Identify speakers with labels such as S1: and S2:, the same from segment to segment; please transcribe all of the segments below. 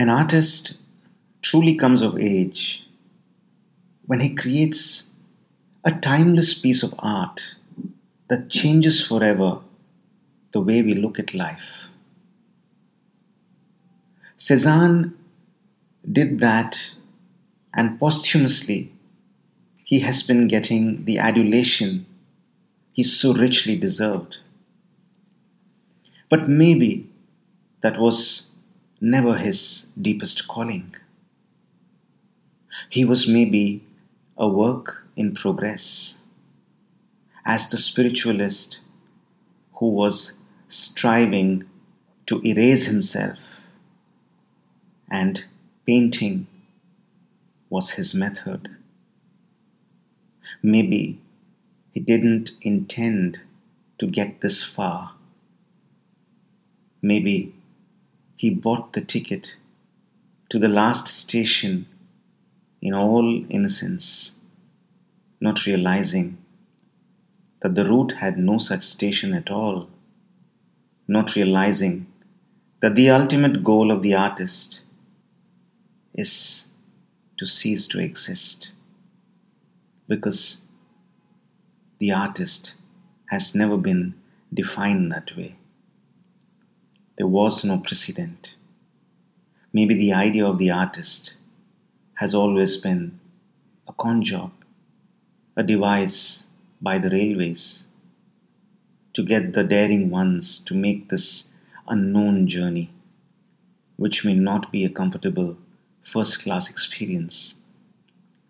S1: An artist truly comes of age when he creates a timeless piece of art that changes forever the way we look at life. Cezanne did that, and posthumously, he has been getting the adulation he so richly deserved. But maybe that was never his deepest calling. He was maybe a work in progress as the spiritualist who was striving to erase himself, and painting was his method. Maybe he didn't intend to get this far. Maybe he bought the ticket to the last station in all innocence, not realizing that the route had no such station at all, not realizing that the ultimate goal of the artist is to cease to exist because the artist has never been defined that way. There was no precedent. Maybe the idea of the artist has always been a con job, a device by the railways to get the daring ones to make this unknown journey, which may not be a comfortable first class experience,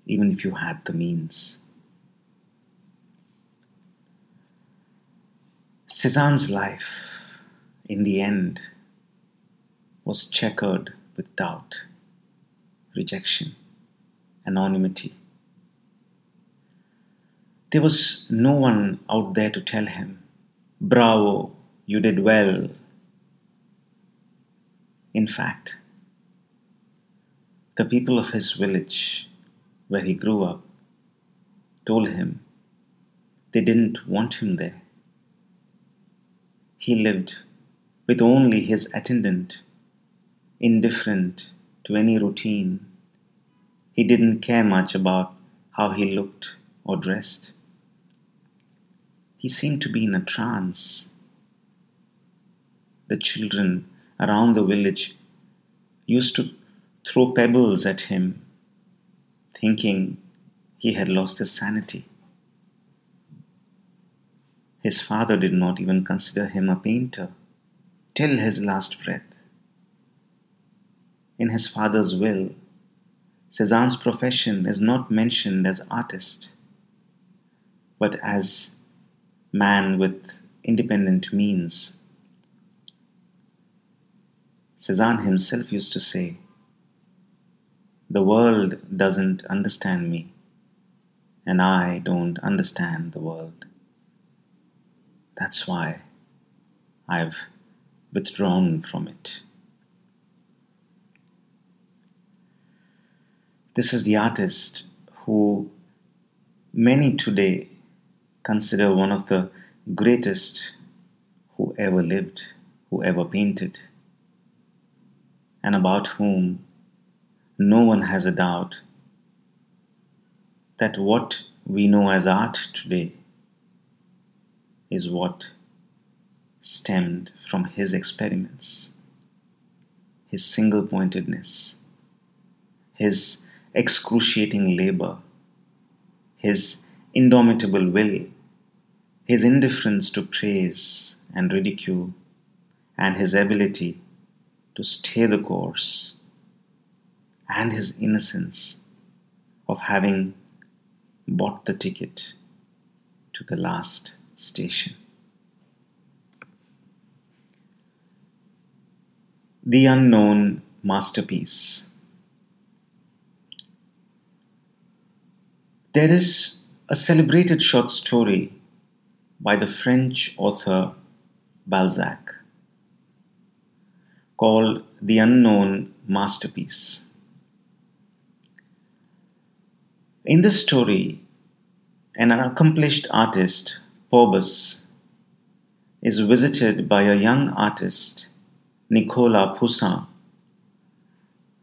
S1: even if you had the means. Cezanne's life, in the end, was checkered with doubt, rejection, anonymity there was no one out there to tell him, Bravo, you did well. In fact, the people of his village, where he grew up, told him they didn't want him there. He lived with only his attendant, indifferent to any routine. He didn't care much about how he looked or dressed. He seemed to be in a trance. The children around the village used to throw pebbles at him, thinking he had lost his sanity. His father did not even consider him a painter till his last breath. In his father's will, Cezanne's profession is not mentioned as artist, but as man with independent means. Cezanne himself used to say, The world doesn't understand me, and I don't understand the world. That's why I've withdrawn from it. This is the artist who many today consider one of the greatest who ever lived, who ever painted, and about whom no one has a doubt that what we know as art today is what stemmed from his experiments, his single pointedness, his excruciating labor, his indomitable will, his indifference to praise and ridicule, and his ability to stay the course, and his innocence of having bought the ticket to the last station. The Unknown Masterpiece. There is a celebrated short story by the French author Balzac called The Unknown Masterpiece. In this story, an accomplished artist, Porbus, is visited by a young artist, Nicolas Poussin,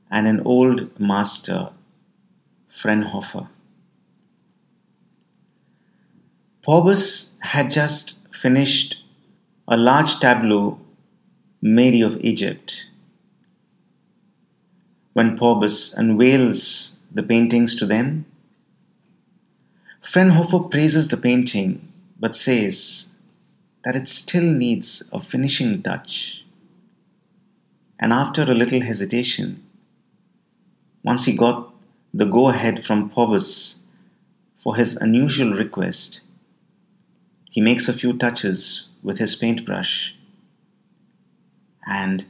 S1: and an old master, Frenhofer. Porbus had just finished a large tableau, Mary of Egypt. When Porbus unveils the paintings to them, Frenhofer praises the painting but says that it still needs a finishing touch. And after a little hesitation, once he got the go ahead from Porbus for his unusual request, he makes a few touches with his paintbrush. And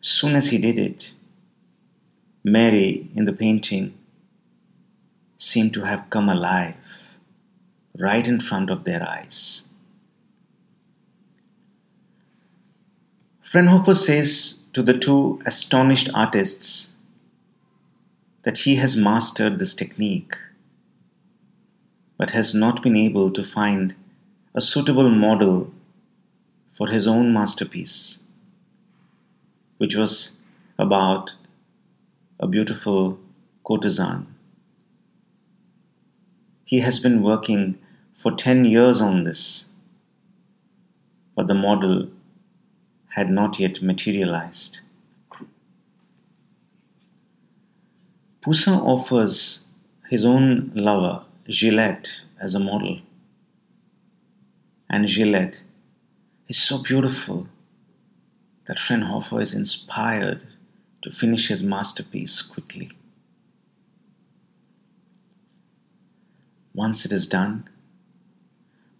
S1: soon as he did it, Mary in the painting seemed to have come alive right in front of their eyes. Fraunhofer says to the two astonished artists that he has mastered this technique but has not been able to find a suitable model for his own masterpiece, which was about a beautiful courtesan. He has been working for 10 years on this, but the model had not yet materialized. Poussin offers his own lover, Gillette, as a model. And Gillette is so beautiful that Fraunhofer is inspired to finish his masterpiece quickly. Once it is done,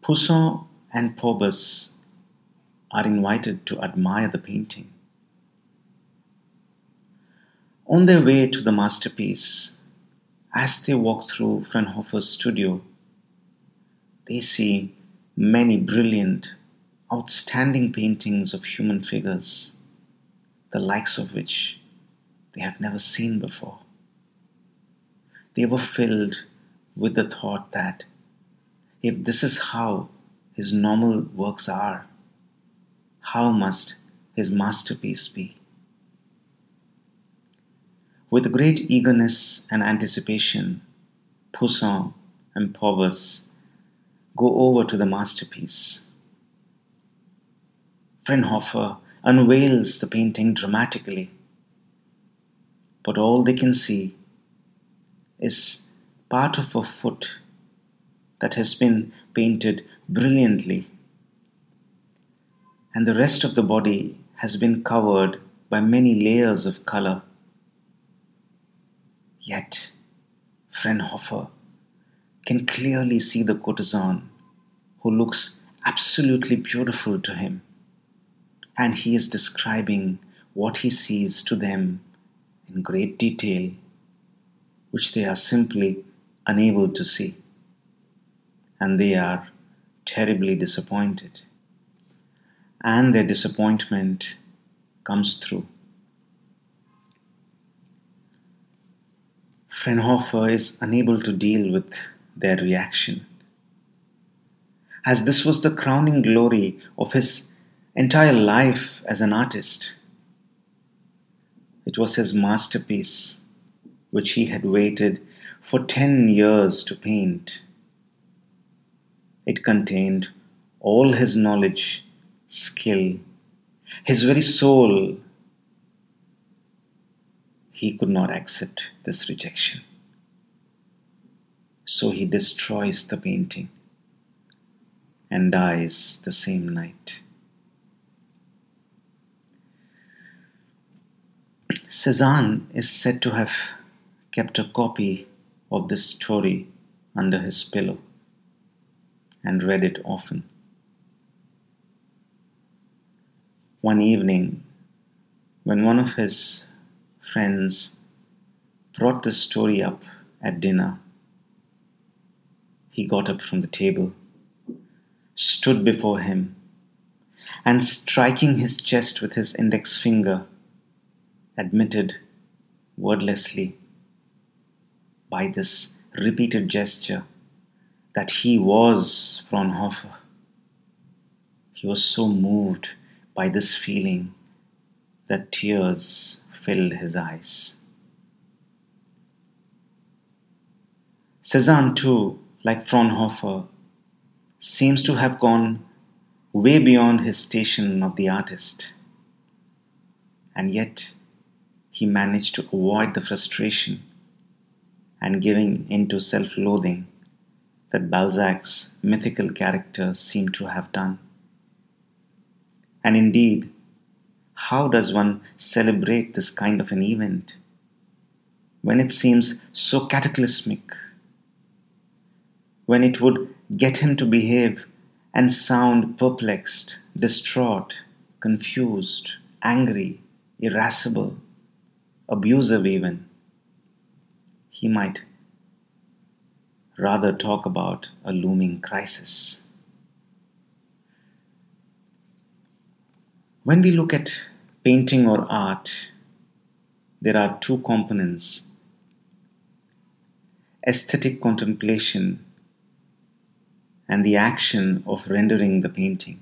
S1: Poussin and Porbus are invited to admire the painting. On their way to the masterpiece, as they walk through Fraunhofer's studio, they see many brilliant, outstanding paintings of human figures, the likes of which they have never seen before. They were filled with the thought that if this is how his normal works are, how must his masterpiece be? With great eagerness and anticipation, Poussin and Porbus go over to the masterpiece. Fraunhofer unveils the painting dramatically, but all they can see is part of a foot that has been painted brilliantly, and the rest of the body has been covered by many layers of color. Yet, Fraunhofer can clearly see the courtesan who looks absolutely beautiful to him, and he is describing what he sees to them in great detail, which they are simply unable to see and they are terribly disappointed. And their disappointment comes through. Fraunhofer is unable to deal with their reaction. As this was the crowning glory of his entire life as an artist, it was his masterpiece which he had waited for 10 years to paint it contained all his knowledge, skill, his very soul. He could not accept this rejection. So he destroys the painting and dies the same night. Cezanne is said to have kept a copy of this story under his pillow and read it often. One evening, when one of his friends brought the story up at dinner, he got up from the table, stood before him, and striking his chest with his index finger, admitted wordlessly by this repeated gesture that he was Fraunhofer. He was so moved by this feeling that tears filled his eyes. Cezanne, too, like Fraunhofer, seems to have gone way beyond his station of the artist. And yet, he managed to avoid the frustration and giving into self loathing that Balzac's mythical characters seem to have done. And indeed, how does one celebrate this kind of an event when it seems so cataclysmic? When it would get him to behave and sound perplexed, distraught, confused, angry, irascible, abusive, even. He might rather talk about a looming crisis. When we look at painting or art, there are two components aesthetic contemplation and the action of rendering the painting.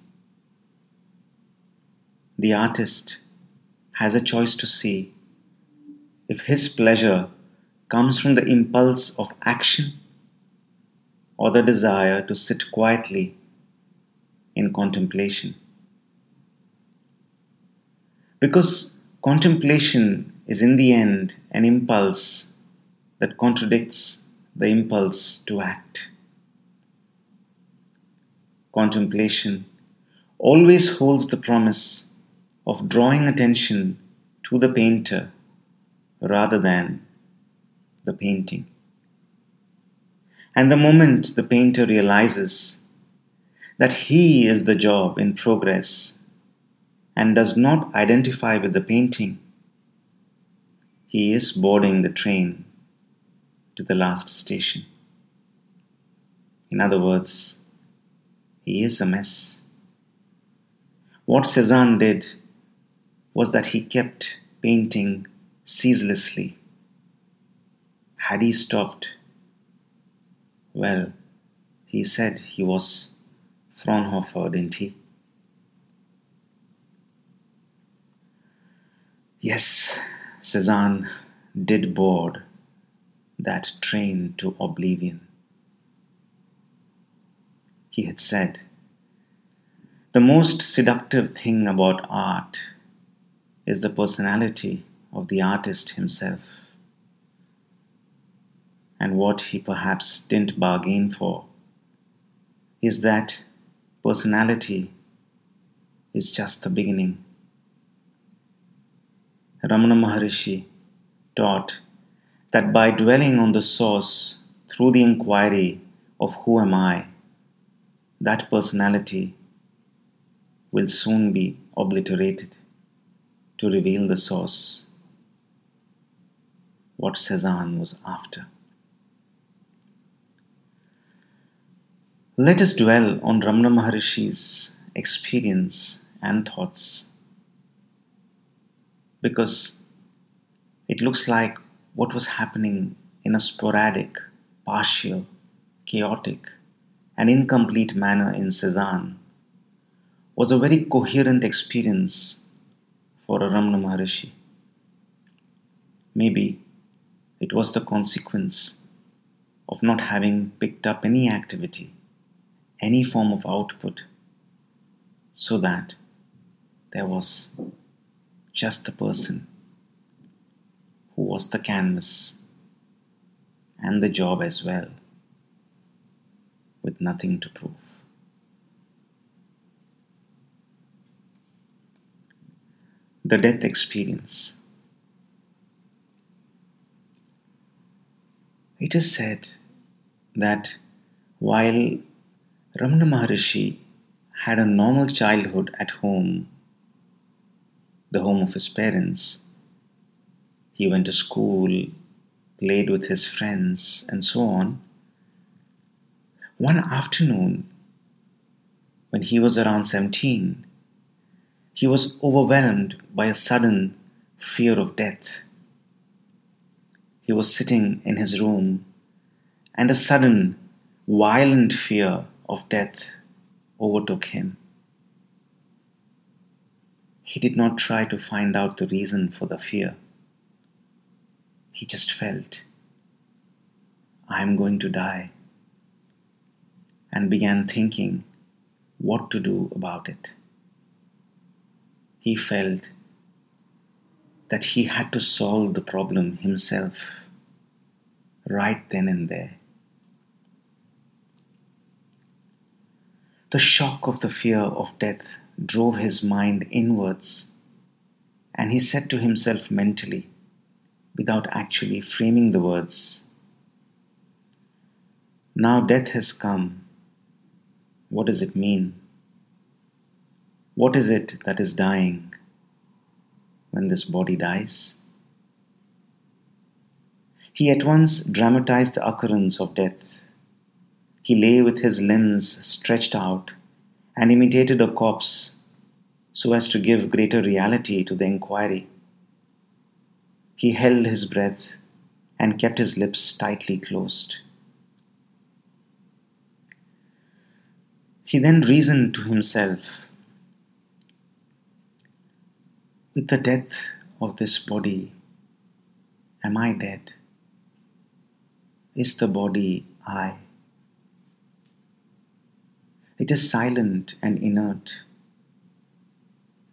S1: The artist has a choice to see if his pleasure comes from the impulse of action or the desire to sit quietly in contemplation. Because contemplation is in the end an impulse that contradicts the impulse to act. Contemplation always holds the promise of drawing attention to the painter rather than the painting. And the moment the painter realizes that he is the job in progress and does not identify with the painting, he is boarding the train to the last station. In other words, he is a mess. What Cezanne did was that he kept painting ceaselessly. Had he stopped, well, he said he was Fraunhofer, didn't he? Yes, Cezanne did board that train to oblivion. He had said, The most seductive thing about art is the personality of the artist himself and what he perhaps didn't bargain for is that personality is just the beginning. Ramana Maharishi taught that by dwelling on the source through the inquiry of who am I, that personality will soon be obliterated to reveal the source, what Cezanne was after. Let us dwell on Ramana Maharishi's experience and thoughts because it looks like what was happening in a sporadic, partial, chaotic, and incomplete manner in Cezanne was a very coherent experience for a Ramana Maharishi. Maybe it was the consequence of not having picked up any activity any form of output so that there was just the person who was the canvas and the job as well with nothing to prove. The death experience. It is said that while Ramana Maharishi had a normal childhood at home, the home of his parents. He went to school, played with his friends, and so on. One afternoon, when he was around 17, he was overwhelmed by a sudden fear of death. He was sitting in his room, and a sudden, violent fear of death overtook him. He did not try to find out the reason for the fear. He just felt, I am going to die, and began thinking what to do about it. He felt that he had to solve the problem himself right then and there. The shock of the fear of death drove his mind inwards, and he said to himself mentally, without actually framing the words, Now death has come. What does it mean? What is it that is dying when this body dies? He at once dramatized the occurrence of death. He lay with his limbs stretched out and imitated a corpse so as to give greater reality to the inquiry. He held his breath and kept his lips tightly closed. He then reasoned to himself With the death of this body, am I dead? Is the body I? It is silent and inert,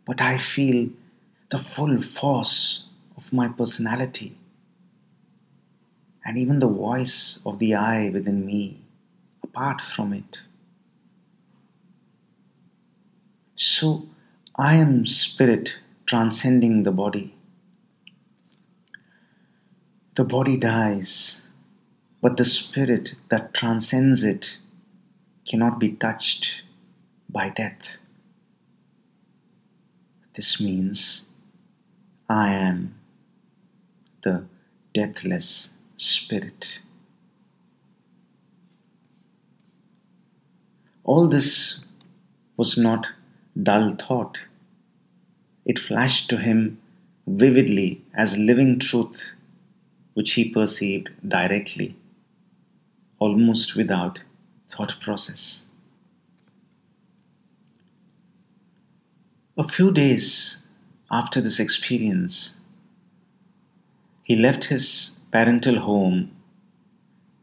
S1: but I feel the full force of my personality and even the voice of the I within me apart from it. So I am spirit transcending the body. The body dies, but the spirit that transcends it cannot be touched by death. This means I am the deathless spirit. All this was not dull thought. It flashed to him vividly as living truth, which he perceived directly, almost without thought process. A few days after this experience, he left his parental home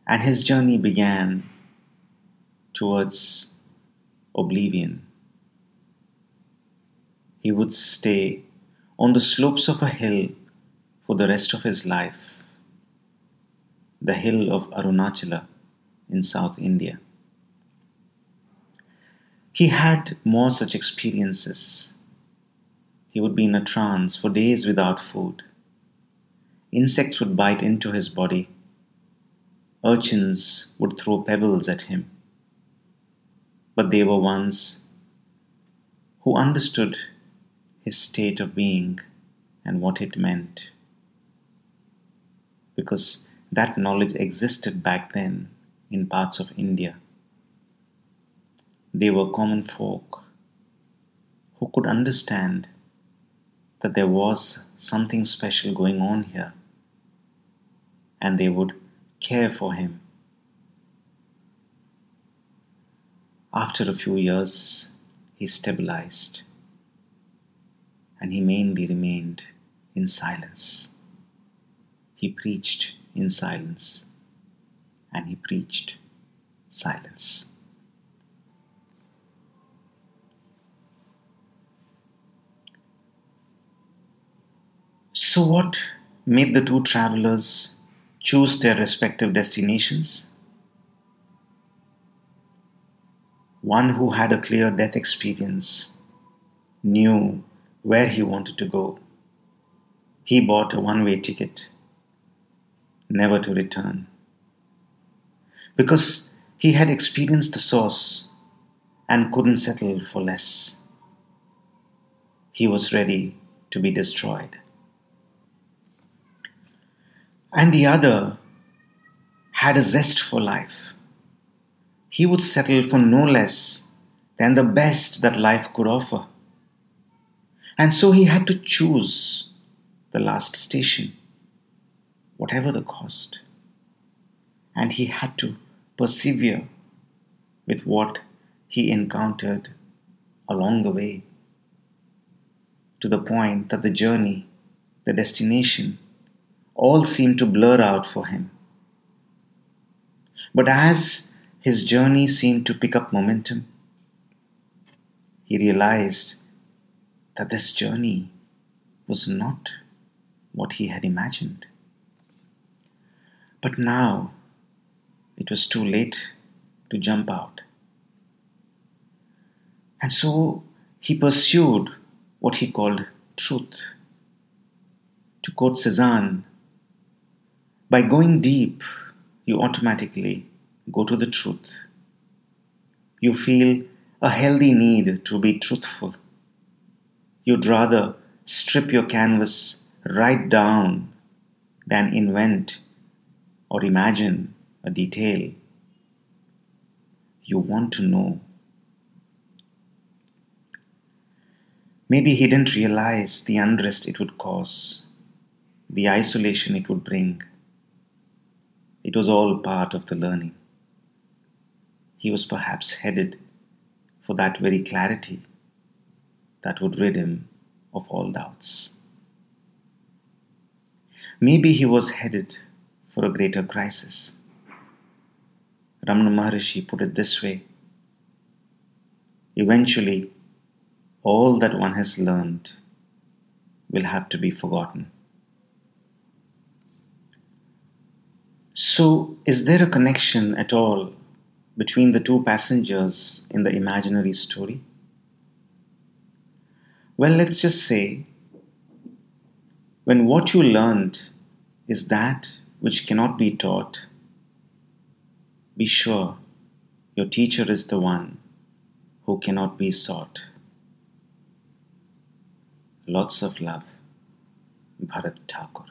S1: and his journey began towards oblivion. He would stay on the slopes of a hill for the rest of his life, the hill of Arunachala in South India. He had more such experiences. He would be in a trance for days without food. Insects would bite into his body. Urchins would throw pebbles at him. But they were ones who understood his state of being and what it meant. Because that knowledge existed back then in parts of India. They were common folk who could understand that there was something special going on here and they would care for him. After a few years, he stabilized and he mainly remained in silence. He preached in silence and he preached silence. So, what made the two travelers choose their respective destinations? One who had a clear death experience knew where he wanted to go. He bought a one way ticket, never to return. Because he had experienced the source and couldn't settle for less. He was ready to be destroyed and the other had a zest for life. He would settle for no less than the best that life could offer. And so he had to choose the last station, whatever the cost. And he had to persevere with what he encountered along the way, to the point that the journey, the destination, all seemed to blur out for him. But as his journey seemed to pick up momentum, he realized that this journey was not what he had imagined. But now it was too late to jump out. And so he pursued what he called truth. To quote Cezanne, by going deep, you automatically go to the truth. You feel a healthy need to be truthful. You'd rather strip your canvas right down than invent or imagine a detail. You want to know. Maybe he didn't realize the unrest it would cause, the isolation it would bring. It was all part of the learning. He was perhaps headed for that very clarity that would rid him of all doubts. Maybe he was headed for a greater crisis. Ramana Maharishi put it this way Eventually, all that one has learned will have to be forgotten. So, is there a connection at all between the two passengers in the imaginary story? Well, let's just say when what you learned is that which cannot be taught, be sure your teacher is the one who cannot be sought. Lots of love, Bharat Thakur.